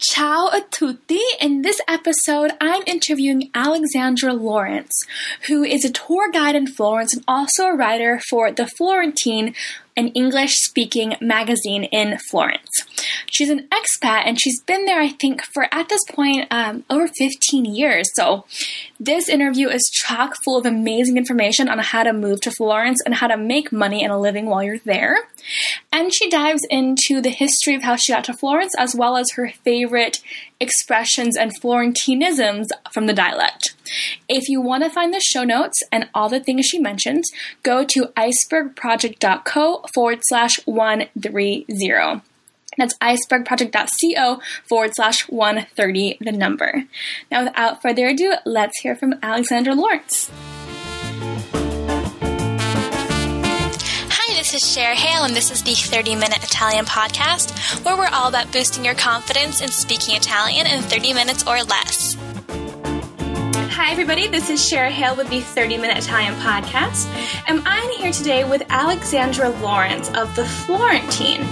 Ciao a tutti! In this episode, I'm interviewing Alexandra Lawrence, who is a tour guide in Florence and also a writer for The Florentine, an English speaking magazine in Florence. She's an expat and she's been there, I think, for at this point um, over 15 years. So, this interview is chock full of amazing information on how to move to Florence and how to make money and a living while you're there. And she dives into the history of how she got to Florence as well as her favorite expressions and Florentinisms from the dialect. If you want to find the show notes and all the things she mentions, go to icebergproject.co forward slash 130. That's icebergproject.co forward slash 130, the number. Now, without further ado, let's hear from Alexandra Lawrence. This is Cher Hale, and this is the 30 Minute Italian Podcast, where we're all about boosting your confidence in speaking Italian in 30 minutes or less. Hi, everybody. This is Cher Hale with the 30 Minute Italian Podcast. And I'm here today with Alexandra Lawrence of The Florentine.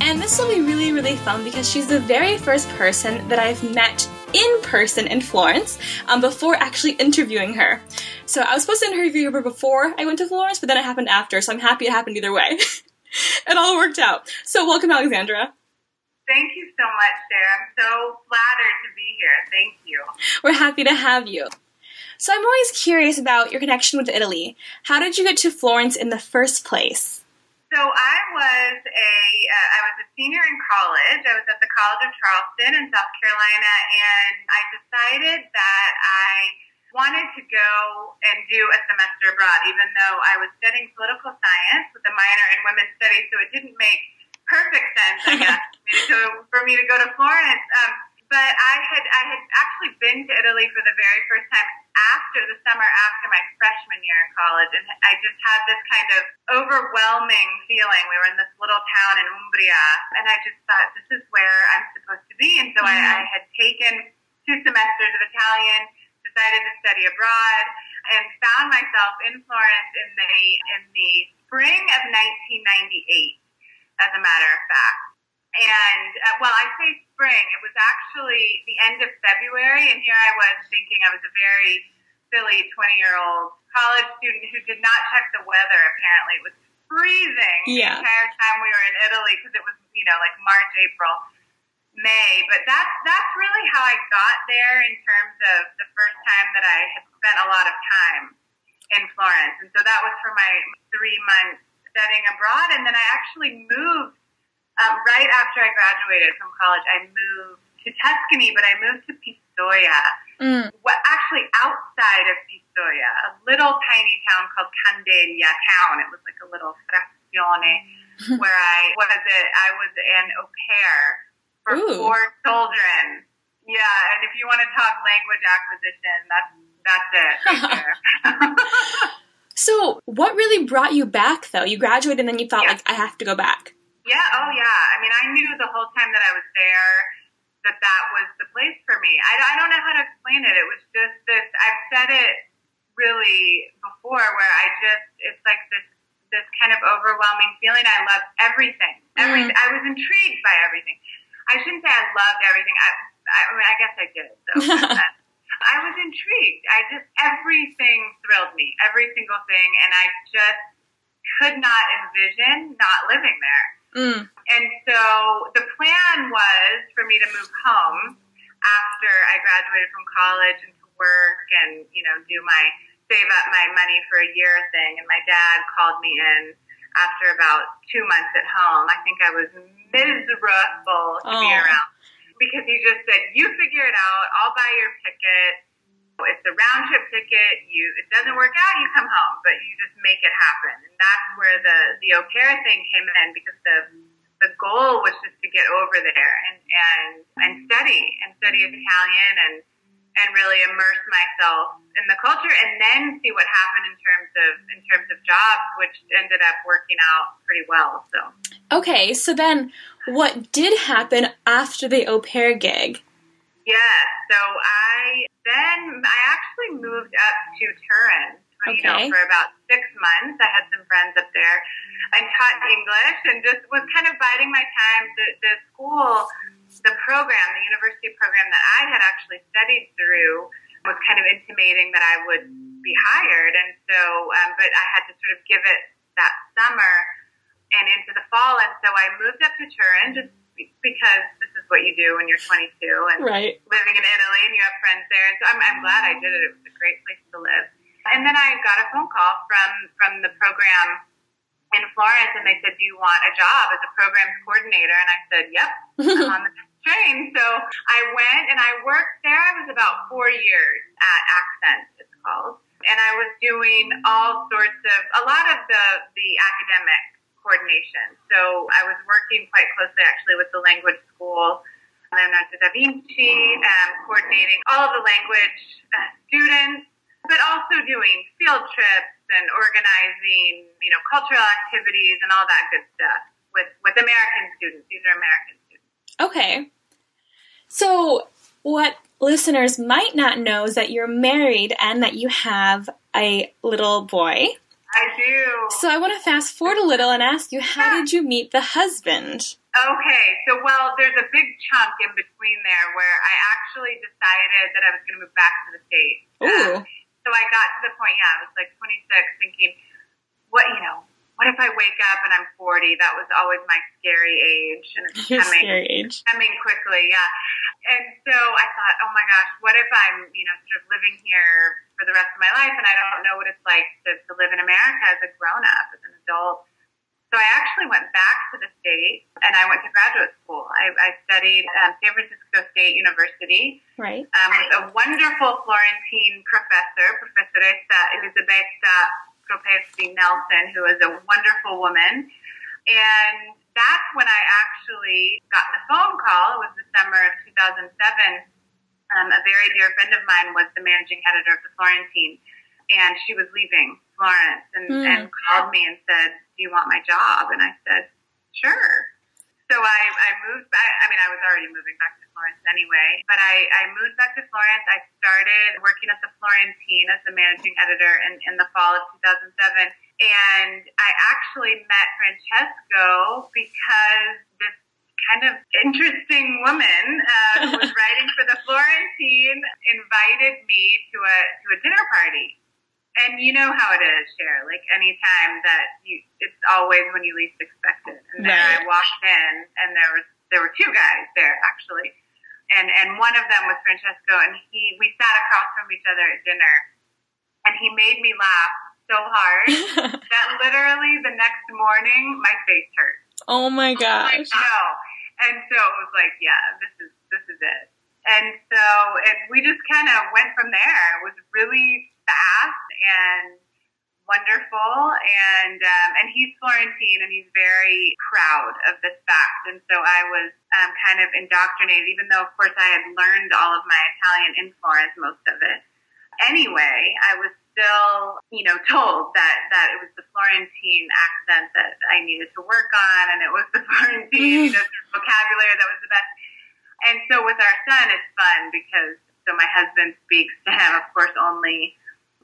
And this will be really, really fun because she's the very first person that I've met in person in Florence um, before actually interviewing her. So I was supposed to interview her before I went to Florence, but then it happened after. So I'm happy it happened either way. it all worked out. So welcome, Alexandra. Thank you so much, Sarah. I'm so flattered to be here. Thank you. We're happy to have you. So I'm always curious about your connection with Italy. How did you get to Florence in the first place? So I was a uh, I was a senior in college. I was at the College of Charleston in South Carolina, and I decided that I wanted to go and do a semester abroad, even though I was studying political science with a minor in women's studies. So it didn't make perfect sense, I guess, so for me to go to Florence. Um, but I had I had actually been to Italy for the very first time after the summer after my freshman year in college, and I just had this kind of overwhelming feeling. We were in this little town in Umbria, and I just thought this is where I'm supposed to be. And so mm-hmm. I, I had taken two semesters of Italian, decided to study abroad, and found myself in Florence in the in the spring of 1998. As a matter of fact. And uh, well, I say spring. It was actually the end of February, and here I was thinking I was a very silly 20 year old college student who did not check the weather. Apparently, it was freezing yeah. the entire time we were in Italy because it was you know like March, April, May. But that's that's really how I got there in terms of the first time that I had spent a lot of time in Florence, and so that was for my three months studying abroad, and then I actually moved um, right after I graduated from college, I moved to Tuscany, but I moved to Pistoia. Mm. Well, actually, outside of Pistoia, a little tiny town called Candeglia town. It was like a little frazione where I was a, I was an au pair for Ooh. four children. Yeah, and if you want to talk language acquisition, that's that's it. Right so, what really brought you back, though? You graduated and then you thought, yeah. like, I have to go back. Yeah, oh yeah. I mean, I knew the whole time that I was there that that was the place for me. I, I don't know how to explain it. It was just this, I've said it really before where I just, it's like this, this kind of overwhelming feeling. I loved everything. Everything. Mm. I was intrigued by everything. I shouldn't say I loved everything. I, I, I mean, I guess I did. So I was intrigued. I just, everything thrilled me. Every single thing. And I just could not envision not living there. Mm. And so the plan was for me to move home after I graduated from college and to work and, you know, do my save up my money for a year thing. And my dad called me in after about two months at home. I think I was miserable to oh. be around because he just said, "You figure it out. I'll buy your ticket. It's a round trip ticket. You it doesn't work out, you come home, but you just make it happen." And that's where the the au pair thing came in because the the goal was just to get over there and and and study and study Italian and and really immerse myself in the culture and then see what happened in terms of in terms of jobs which ended up working out pretty well so okay so then what did happen after the au pair gig yeah so i then i actually moved up to turin okay. you know for about six months. I had some friends up there. I taught English and just was kind of biding my time. The, the school the program, the university program that I had actually studied through, was kind of intimating that I would be hired, and so, um, but I had to sort of give it that summer and into the fall, and so I moved up to Turin just because this is what you do when you're 22 and right. living in Italy and you have friends there. And so I'm, I'm glad I did it. It was a great place to live. And then I got a phone call from from the program in Florence, and they said, "Do you want a job as a programs coordinator?" And I said, "Yep, I'm on the train." So I went and I worked there. I was about four years at Accent, it's called, and I was doing all sorts of a lot of the the academic coordination. So I was working quite closely actually with the language school. Leonardo da Vinci, um, coordinating all of the language uh, students, but also doing field trips and organizing, you know, cultural activities and all that good stuff with, with American students. These are American students. Okay. So, what listeners might not know is that you're married and that you have a little boy. I do. So I want to fast forward a little and ask you, how did you meet the husband? Okay, so well, there's a big chunk in between there where I actually decided that I was going to move back to the States. Ooh. Um, so I got to the point, yeah, I was like 26, thinking, what, you know, what if I wake up and I'm 40? That was always my scary age. And it's Your coming, scary age. coming quickly, yeah. And so I thought, oh my gosh, what if I'm, you know, sort of living here for the rest of my life and I don't know what it's like to, to live in America as a grown up, as an adult. So I actually went back to the States and I went to graduate school. I, I studied at San Francisco State University Right. um, with a wonderful Florentine professor, Professoressa Elisabetta Scopesti Nelson, who is a wonderful woman. And that's when I actually got the phone call. It was the summer of 2007. Um, a very dear friend of mine was the managing editor of the Florentine, and she was leaving Florence and, Hmm. and called me and said, "Do you want my job?" And I said, "Sure." So I, I moved back. I mean, I was already moving back to Florence anyway, but I, I moved back to Florence. I started working at the Florentine as the managing editor in, in the fall of 2007. And I actually met Francesco because this kind of interesting woman uh, who was writing for the Florentine invited me to a to a dinner party. And you know how it is, Cher. Like anytime that you, it's always when you least expect it. And there I walked in, and there was there were two guys there actually, and and one of them was Francesco, and he we sat across from each other at dinner, and he made me laugh so hard that literally the next morning my face hurt. oh my gosh. No. And so it was like, yeah, this is this is it. And so it, we just kind of went from there. It was really fast and wonderful, and um, and he's Florentine, and he's very proud of this fact. And so I was um, kind of indoctrinated, even though of course I had learned all of my Italian in Florence, most of it. Anyway, I was still, you know, told that that it was the Florentine accent that I needed to work on, and it was the Florentine, you know, vocabulary that was the best. And so with our son, it's fun because so my husband speaks to him, of course, only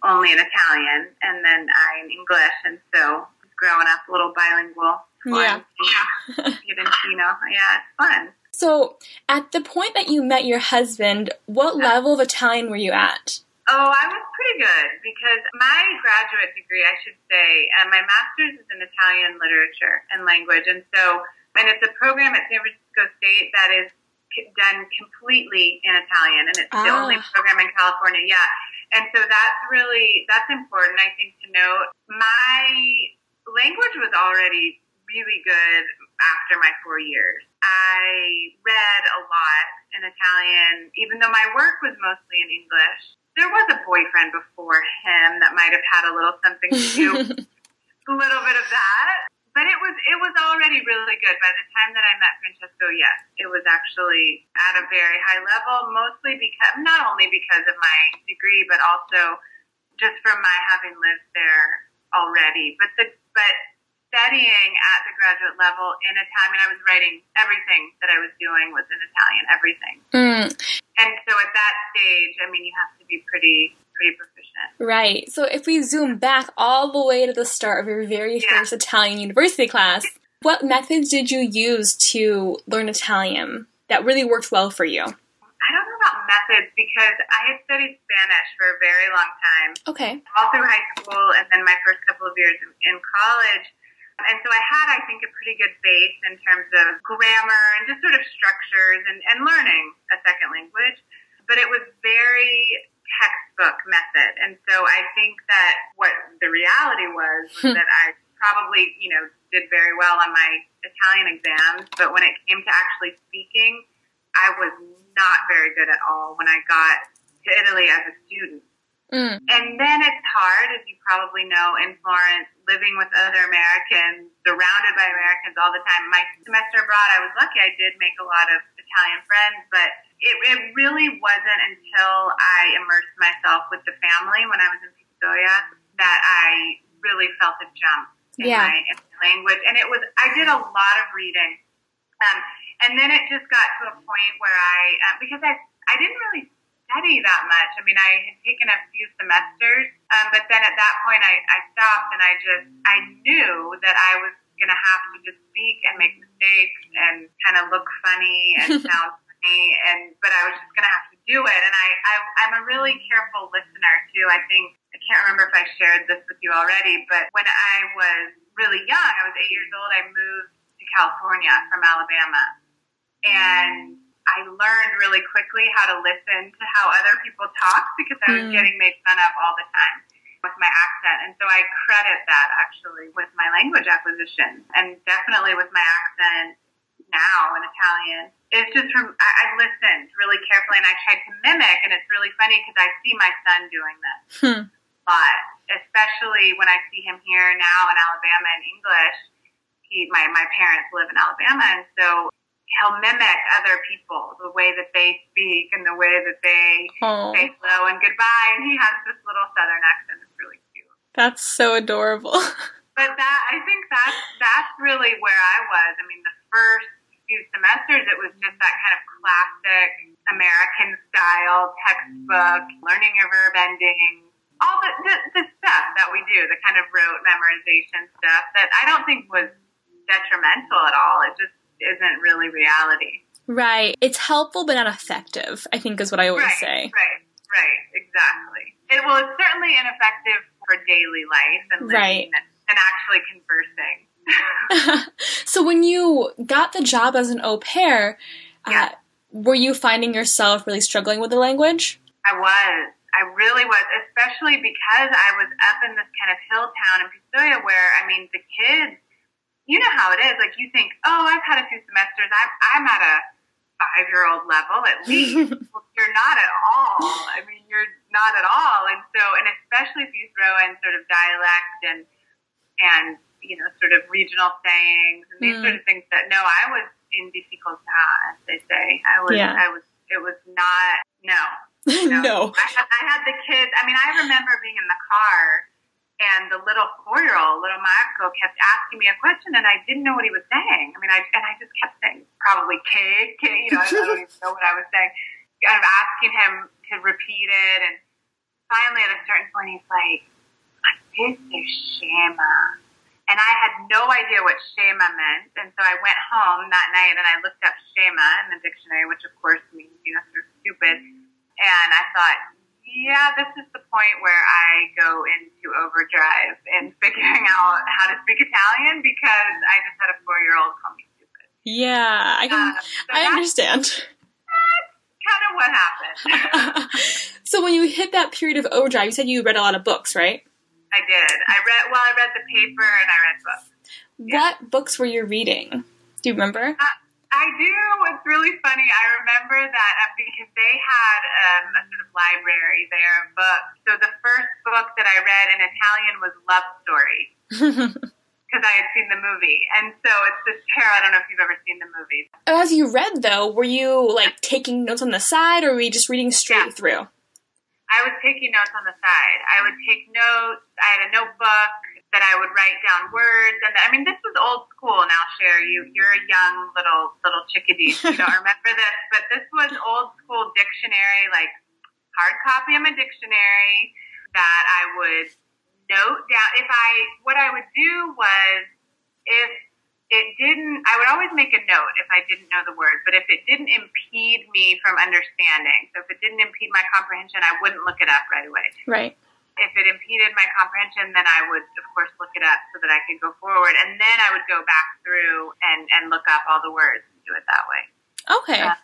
only in Italian, and then I in English, and so growing up a little bilingual. Yeah. Yeah. Florentino. Yeah, it's fun. So, at the point that you met your husband, what level of Italian were you at? Oh, I was pretty good because my graduate degree, I should say, uh, my master's is in Italian literature and language, and so and it's a program at San Francisco State that is done completely in Italian, and it's the Ah. only program in California. Yeah, and so that's really that's important, I think, to note. My language was already really good after my four years. I read a lot in Italian, even though my work was mostly in English. There was a boyfriend before him that might have had a little something to do, a little bit of that. But it was it was already really good. By the time that I met Francesco, yes, it was actually at a very high level, mostly because not only because of my degree, but also just from my having lived there already. But the but studying at the graduate level in Italian, I mean, I was writing everything that I was doing was in Italian, everything. Mm, And so at that stage, I mean, you have to be pretty pretty proficient. right. So, if we zoom back all the way to the start of your very Yeah. first Italian university class, what methods did you use to learn Italian? that really worked well for you? I don't know about methods because I had studied Spanish for a very long time. Okay. All through high school and then my first couple of years in, college. And so I had, I think, a pretty good base in terms of grammar and just sort of structures and, and learning a second language. But it was textbook method. And so I think that what the reality was, was that I probably, you know, did very well on my Italian exams. But when it came to actually speaking, I was not very good at all when I got to Italy as a student. Mm. And then it's hard, as you probably know, in Florence, living with other Americans, surrounded by Americans all the time. My semester abroad, I was lucky. I did make a lot of Italian friends, but it, it really wasn't until I immersed myself with the family when I was in Pistoia that I really felt a jump in, Yeah. my, in my language. And it was, I did a lot of reading. Um, and then it just got to a point where I, uh, because I, I didn't really study that much. I mean, I had taken a few semesters, um, but then at that point I, I stopped and I just, I knew that I was going to have to just speak and make mistakes and kind of look funny and sound funny. And, but I was just going to have to do it. And I, I, I'm a really careful listener too. I think, I can't remember if I shared this with you already, but when I was really young, I was eight years old, I moved to California from Alabama. And I learned really quickly how to listen to how other people talk because I was Mm. getting made fun of all the time with my accent. And so I credit that actually with my language acquisition and definitely with my accent now in Italian. It's just from, I, I listened really carefully and I tried to mimic and it's really funny because I see my son doing this Hmm. a lot, especially when I see him here now in Alabama in English. He, my, my parents live in Alabama and so he'll mimic other people, the way that they speak and the way that they Oh, say hello and goodbye. And he has this little southern accent. It's really cute. that's so adorable. But that I think that's that's really where I was. I mean, the first few semesters, it was just that kind of classic American style textbook, mm. learning your verb endings, all the, the the stuff that we do, the kind of rote memorization stuff that I don't think was detrimental at all. It just isn't really reality. right. It's helpful but not effective, I think is what I always right, say. Right, right, exactly. It, well, it's certainly ineffective for daily life and living Right. and actually conversing. so when you got the job as an au pair, Yeah. uh, were you finding yourself really struggling with the language? I was. I really was, especially because I was up in this kind of hill town in Pistoia where, I mean, the kids, you know how it is. Like, you think, oh, I've had a few semesters. I'm, I'm at a five year old level at least. well, you're not at all. I mean, you're not at all. And so, and especially if you throw in sort of dialect and, and, you know, sort of regional sayings and these Mm. sort of things that, no, I was in difficultà, as they say. I was, Yeah. I was, it was not, no. no. I had, I had the kids. I mean, I remember being in the car and the little four-year-old, little Marco, kept asking me a question, and I didn't know what he was saying. I mean, I and I just kept saying probably cake, cake. You know, I don't even know what I was saying. Kind of asking him to repeat it, and finally, at a certain point, he's like, "This is scema." And I had no idea what scema meant, and so I went home that night and I looked up scema in the dictionary, which of course means you know sort of stupid. And I thought, yeah, this is the point where I go into overdrive in figuring out how to speak Italian because I just had a four year old call me stupid. Yeah, I can. Uh, so I that's understand. kind of what happened. so when you hit that period of overdrive, you said you read a lot of books, right? I did. I read, well, I read the paper and I read books. What books were you reading? Do you remember? I do. It's really funny. I remember that uh, because they had um, a sort of library there of books. So the first book that I read in Italian was Love Story because I had seen the movie. And so it's this pair. I don't know if you've ever seen the movie. As you read, though, were you like taking notes on the side, or were you just reading straight Yeah. through? I was taking notes on the side. I would take notes. I had a notebook that I would write down words. And I mean, this was old school. Now, Cher, you you're a young little little chickadee. so You don't remember this, but this was old school dictionary, like hard copy of a dictionary that I would note down. If I what I would do was if it didn't, I would always make a note if I didn't know the word, but if it didn't impede me from understanding, so if it didn't impede my comprehension, I wouldn't look it up right away. Right. If it impeded my comprehension, then I would, of course, look it up so that I could go forward. And then I would go back through and, and look up all the words and do it that way. Okay. Uh,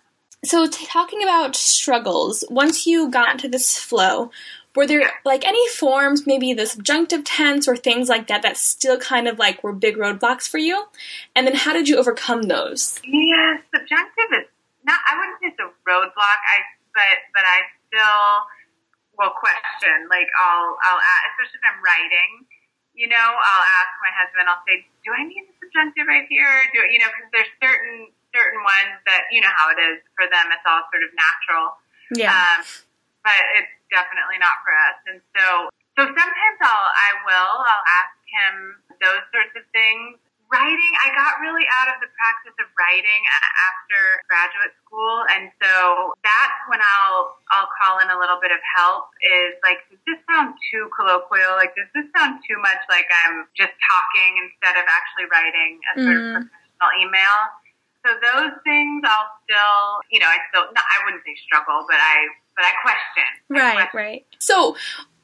so, t- talking about struggles, once you got into this flow, were there like any forms, maybe the subjunctive tense or things like that, that still kind of like were big roadblocks for you? And then how did you overcome those? Yeah, subjunctive is not. I wouldn't say it's a roadblock. I but but I still will question. Like I'll I'll ask, especially if I'm writing. You know, I'll ask my husband. I'll say, "Do I need the subjunctive right here?" Do you know? Because there's certain certain ones that you know how it is for them. It's all sort of natural. Yeah. Um, but it's definitely not for us. And so, so sometimes I'll, I will, I'll ask him those sorts of things. Writing, I got really out of the practice of writing after graduate school, and so that's when I'll I'll call in a little bit of help. Is like, does this sound too colloquial? Like, does this sound too much like I'm just talking instead of actually writing a sort Mm. of professional email? So those things, I'll still, you know, I still, no, I wouldn't say struggle, but I, but I question. I Right, question. right. So,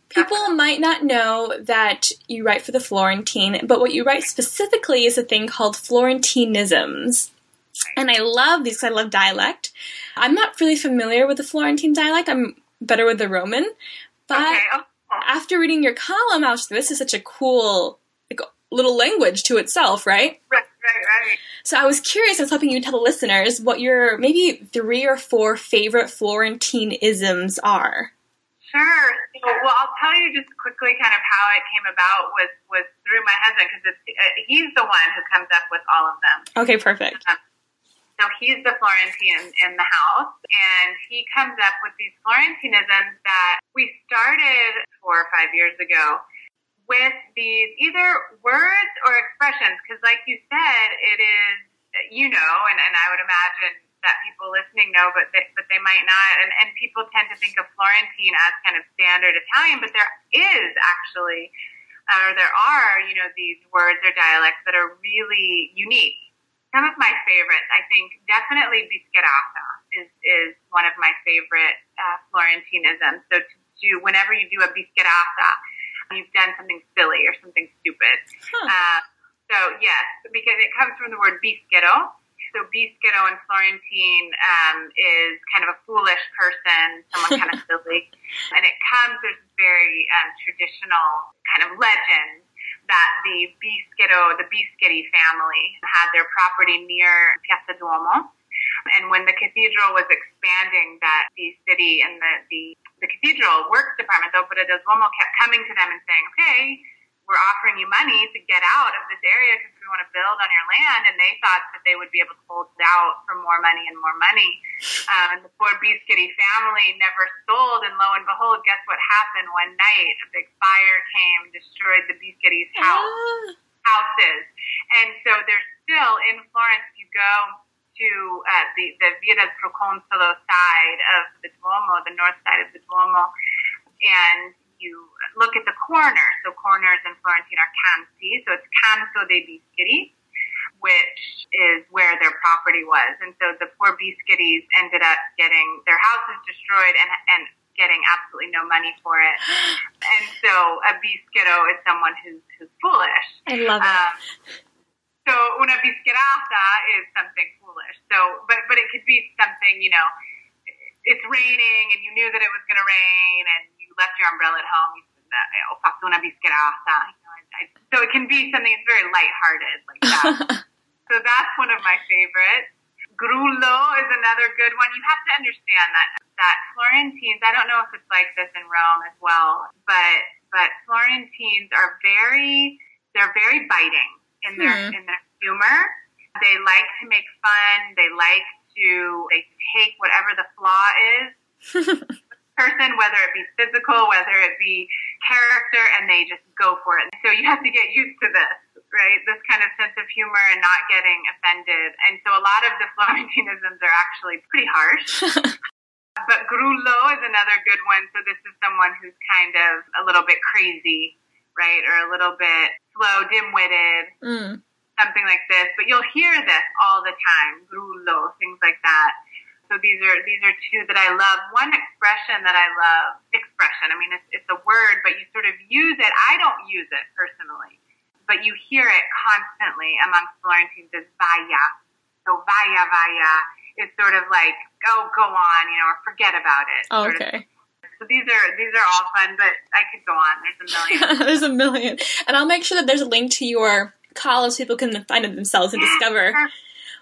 people might not know that you write for the Florentine, but what you write specifically is a thing called Florentinisms. And I love these 'cause I love dialect. I'm not really familiar with the Florentine dialect. I'm better with the Roman. But Okay. Oh, after reading your column, I was this is such a cool like, little language to itself, right? right, right, right. So I was curious, I was hoping you'd tell the listeners what your maybe three or four favorite Florentine isms are. Sure. Well, I'll tell you just quickly kind of how it came about was, was through my husband because uh, he's the one who comes up with all of them. Okay, perfect. So he's the Florentine in the house, and he comes up with these Florentinisms that we started four or five years ago with these either words or expressions. Because, like you said, it is you know, and, and I would imagine that people listening know, but they, but they might not. And, and people tend to think of Florentine as kind of standard Italian, but there is actually, or there are, you know, these words or dialects that are really unique. Some of my favorites, I think, definitely bischerata is is one of my favorite uh, Florentinisms. So to do whenever you do a bischerata, you've done something silly or something stupid. Huh. Uh, so yes, because it comes from the word bischero. So bischero in Florentine um, is kind of a foolish person, someone kind of silly, and it comes. There's this very um, traditional kind of legend that the Bischero, the Bischeri family, had their property near Piazza Duomo. And when the cathedral was expanding, that the city and the, the, the cathedral works department, the Opera del Duomo, kept coming to them and saying, okay, we're offering you money to get out of this area because we want to build on your land. And they thought that they would be able to hold it out for more money and more money. Um, and the poor Bischeri family never sold. And lo and behold, guess what happened one night? A big fire came, destroyed the Bischeri's house houses. And so there's still in Florence, you go to uh, the, the Via del Proconsolo side of the Duomo, the north side of the Duomo, and you look at the corner. So corners in Florentine are canti, so it's Canto dei Bischeri, which is where their property was. And so the poor Bischeris ended up getting their houses destroyed and, and getting absolutely no money for it. And so a Bischetto is someone who's, who's foolish. I love it. Um, so una bischerata is something foolish. So, but but it could be something you know, it's raining and you knew that it was going to rain and you left your umbrella at home. You said that oh, fatto una bischerata. You know, I, I, so it can be something that's very lighthearted like that. so that's one of my favorites. Grullo is another good one. You have to understand that that Florentines. I don't know if it's like this in Rome as well, but but Florentines are very they're very biting in their Hmm. in their humor. They like to make fun. They like to they take whatever the flaw is person, whether it be physical, whether it be character, and they just go for it. So you have to get used to this, right? This kind of sense of humor and not getting offended. And so a lot of the Florentinisms are actually pretty harsh. But Grullo is another good one. So this is someone who's kind of a little bit crazy, right? Or a little bit slow, dim-witted. Mm. something like this, but you'll hear this all the time, grullo, things like that. So these are these are two that I love. One expression that I love, expression. I mean, it's, it's a word, but you sort of use it. I don't use it personally, but you hear it constantly amongst Florentines. Is vaya. So vaya vaya is sort of like go go on, you know, or forget about it. Oh, okay. Of. So these are these are all fun, but I could go on. There's a million. there's a million, and I'll make sure that there's a link to your college so people can find it themselves and discover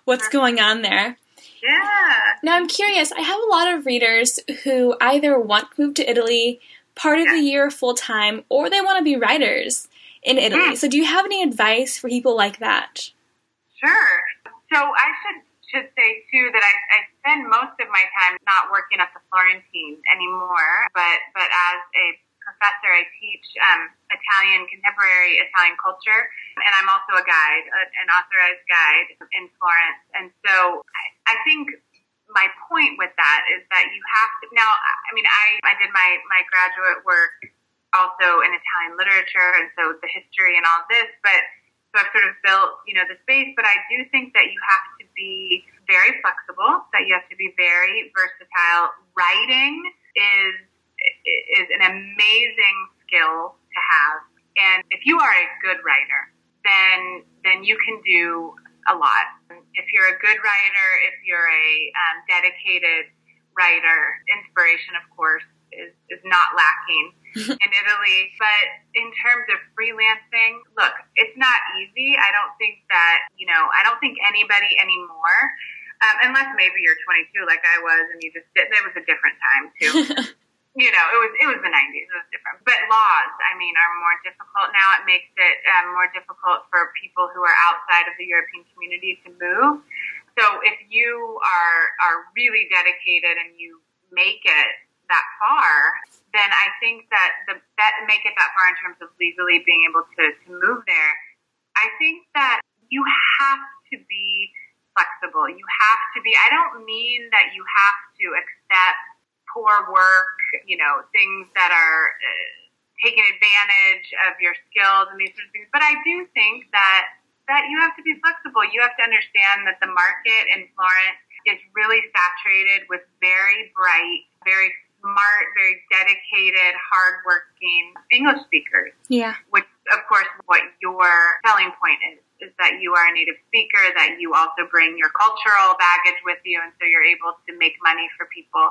what's going on there. Yeah. Now I'm curious. I have a lot of readers who either want to move to Italy part of yeah. the year full time, or they want to be writers in Italy. Mm. So, do you have any advice for people like that? Sure. So, I should should say too that I, I spend most of my time not working at the Florentine anymore, but but as a professor, I teach um, Italian contemporary Italian culture, and I'm also a guide, an authorized guide in Florence. And so I, I think my point with that is that you have to now. I mean, I I did my my graduate work also in Italian literature, and so the history and all this, but. So I've sort of built, you know, the space, but I do think that you have to be very flexible, that you have to be very versatile. Writing is is an amazing skill to have. And if you are a good writer, then then you can do a lot. If you're a good writer, if you're a um, dedicated writer, inspiration, of course, is, is not lacking in Italy. But in terms of freelancing, look, it's not easy. I don't think that, you know, I don't think anybody anymore, um, unless maybe you're 22 like I was and you just did, it was a different time too. you know, it was it was the '90s. It was different, but laws, I mean, are more difficult now. It makes it um, more difficult for people who are outside of the European community to move. So if you are are really dedicated and you make it that far, then I think that the that make it that far in terms of legally being able to to move there. I think that you have to be flexible. You have to be. I don't mean that you have to accept poor work, you know, things that are uh, taking advantage of your skills and these sort of things. But I do think that that you have to be flexible. You have to understand that the market in Florence is really saturated with very bright, very smart, very dedicated, hardworking English speakers. Yeah. Which, of course, what your selling point is is that you are a native speaker, that you also bring your cultural baggage with you, and so you're able to make money for people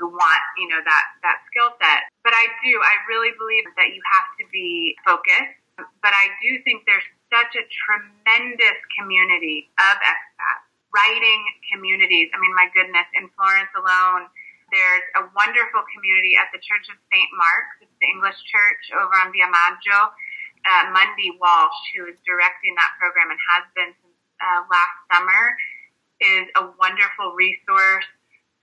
who want, you know, that, that skill set. But I do, I really believe that you have to be focused. But I do think there's such a tremendous community of expats, writing communities. I mean, my goodness, in Florence alone, there's a wonderful community at the Church of St. Mark's. It's the English church over on Via Maggio. Uh, Mundy Walsh, who is directing that program and has been since uh, last summer, is a wonderful resource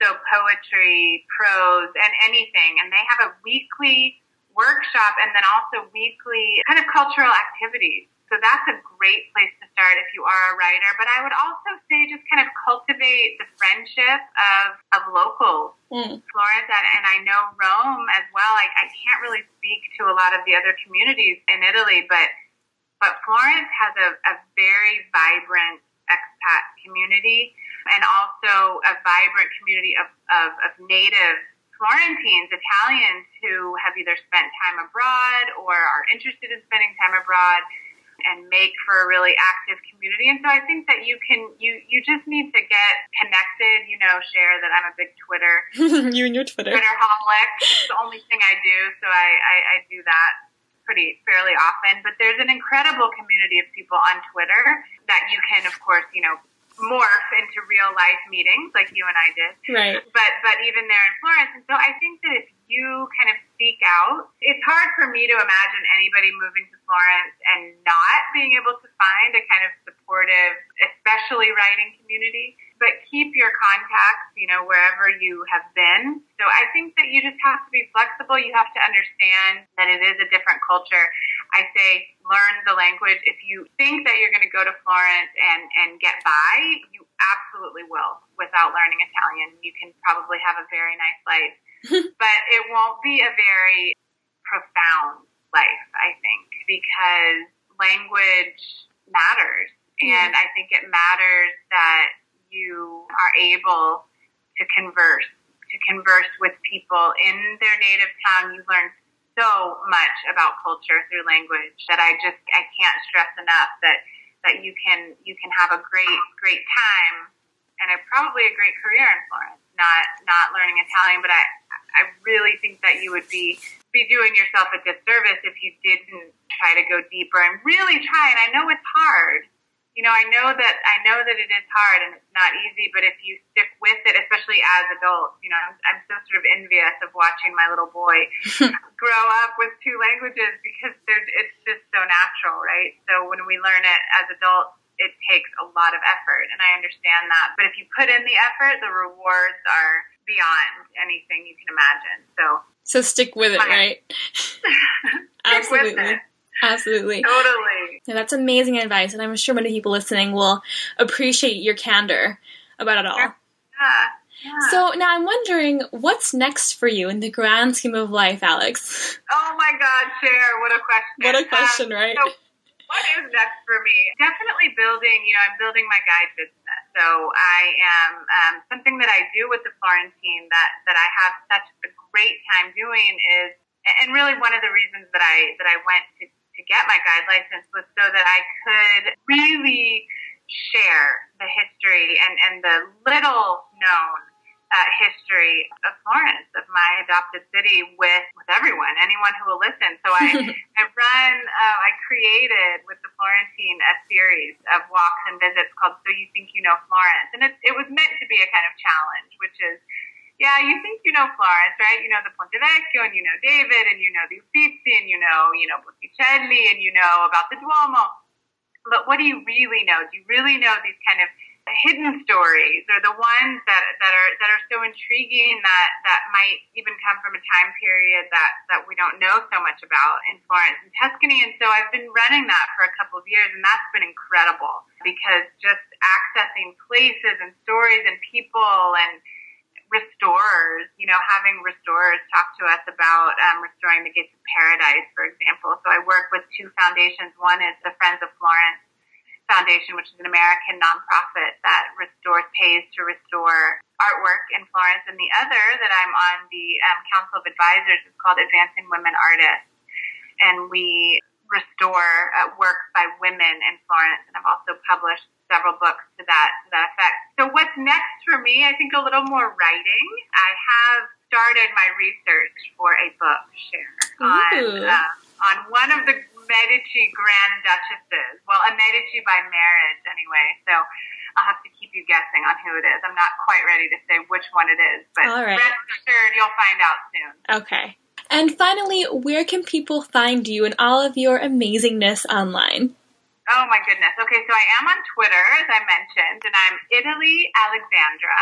so poetry, prose, and anything. And they have a weekly workshop and then also weekly kind of cultural activities. So that's a great place to start if you are a writer. But I would also say just kind of cultivate the friendship of, of locals. Mm. Florence and, and I know Rome as well. I, I can't really speak to a lot of the other communities in Italy, but but Florence has a, a very vibrant expat community and also a vibrant community of, of, of native Florentines, Italians who have either spent time abroad or are interested in spending time abroad and make for a really active community. And so I think that you can, you, you just need to get connected, you know, share that I'm a big Twitter. you and your Twitter. Twitter holic. It's the only thing I do. So I, I, I do that pretty fairly often. But there's an incredible community of people on Twitter that you can, of course, you know, morph into real life meetings like you and I did. Right. But but even there in Florence, and so I think that if you kind of seek out, it's hard for me to imagine anybody moving to Florence and not being able to find a kind of supportive, especially writing community. But keep your contacts, you know, wherever you have been. So I think that you just have to be flexible. You have to understand that it is a different culture. I say learn the language. If you think that you're going to go to Florence and, and get by, you absolutely will without learning Italian. You can probably have a very nice life, but it won't be a very profound life, I think, because language matters And I think it matters that you are able to converse, to converse with people in their native tongue. You learn so much about culture through language that I just I can't stress enough that that you can you can have a great great time and a, probably a great career in Florence. Not not learning Italian, but I I really think that you would be be doing yourself a disservice if you didn't try to go deeper and really try. And I know it's hard you know, I know that I know that it is hard and it's not easy, but if you stick with it, especially as adults, you know, I'm, I'm so sort of envious of watching my little boy grow up with two languages because it's just so natural, right? So when we learn it as adults, it takes a lot of effort, and I understand that. But if you put in the effort, the rewards are beyond anything you can imagine. So, so stick with it, right? Absolutely. Absolutely. Totally. Yeah, that's amazing advice, and I'm sure many people listening will appreciate your candor about it all. Yeah. Yeah. So now I'm wondering, what's next for you in the grand scheme of life, Alex? Oh my God, Cher, what a question! What a question, um, right? So what is next for me? Definitely building. You know, I'm building my guide business. So I am um, something that I do with the Florentine that that I have such a great time doing is, and really one of the reasons that I that I went to to get my guide license was so that I could really share the history and, and the little known uh, history of Florence, of my adopted city, with with everyone, anyone who will listen. So I I run, uh, I created with the Florentine a series of walks and visits called "So You Think You Know Florence," and it it was meant to be a kind of challenge, which is yeah, you think you know Florence, right? You know the Ponte Vecchio, and you know David, and you know the Uffizi, and you know, you know Botticelli, and you know about the Duomo. But what do you really know? Do you really know these kind of hidden stories, or the ones that that are that are so intriguing that that might even come from a time period that that we don't know so much about in Florence and Tuscany? And so I've been running that for a couple of years, and that's been incredible because just accessing places and stories and people and restorers, you know, having restorers talk to us about um, restoring the gates of paradise, for example. So I work with two foundations. One is the Friends of Florence Foundation, which is an American nonprofit that restores, pays to restore artwork in Florence. And the other that I'm on the um, Council of Advisors is called Advancing Women Artists. And we restore uh, work by women in Florence. And I've also published several books to that to that effect. So what's next for me? I think a little more writing. I have started my research for a book Cher on uh, on one of the Medici Grand Duchesses. Well, a Medici by marriage, anyway. So I'll have to keep you guessing on who it is. I'm not quite ready to say which one it is, but rest assured you'll find out soon. Okay. And finally, where can people find you and all of your amazingness online? Oh my goodness. Okay, so I am on Twitter, as I mentioned, and I'm Italy Alexandra,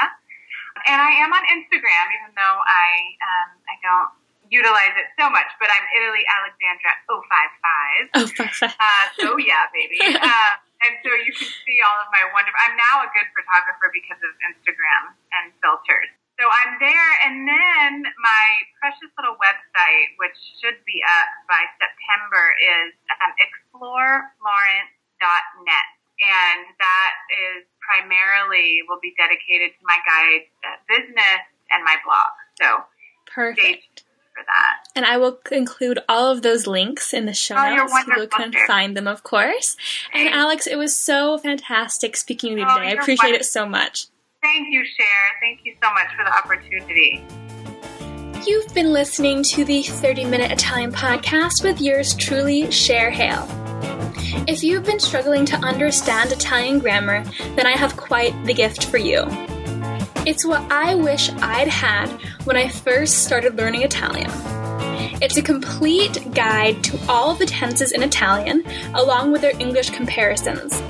and I am on Instagram, even though I um, I don't utilize it so much. But I'm Italy Alexandra 055. 055. Uh, so yeah, baby. uh, and so you can see all of my wonderful. I'm now a good photographer because of Instagram and filters. So I'm there, and then my precious little website, which should be up by September, is um, Explore Florence net, and that is primarily will be dedicated to my guide uh, business and my blog. So perfect for that. And I will include all of those links in the show oh, notes so people can find them, of course. And Alex, it was so fantastic speaking with you oh, today. I appreciate wonderful. it so much. Thank you, Cher. Thank you so much for the opportunity. You've been listening to the 30 Minute Italian Podcast with yours truly, Cher Hale. If you've been struggling to understand Italian grammar, then I have quite the gift for you. It's what I wish I'd had when I first started learning Italian. It's a complete guide to all the tenses in Italian, along with their English comparisons.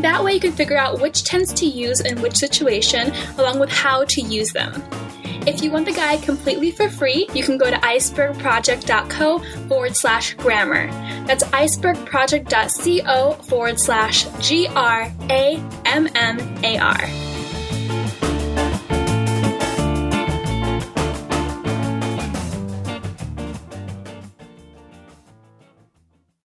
That way, you can figure out which tense to use in which situation, along with how to use them. If you want the guide completely for free, you can go to icebergproject.co forward slash grammar. That's icebergproject.co forward slash G R A M M A R.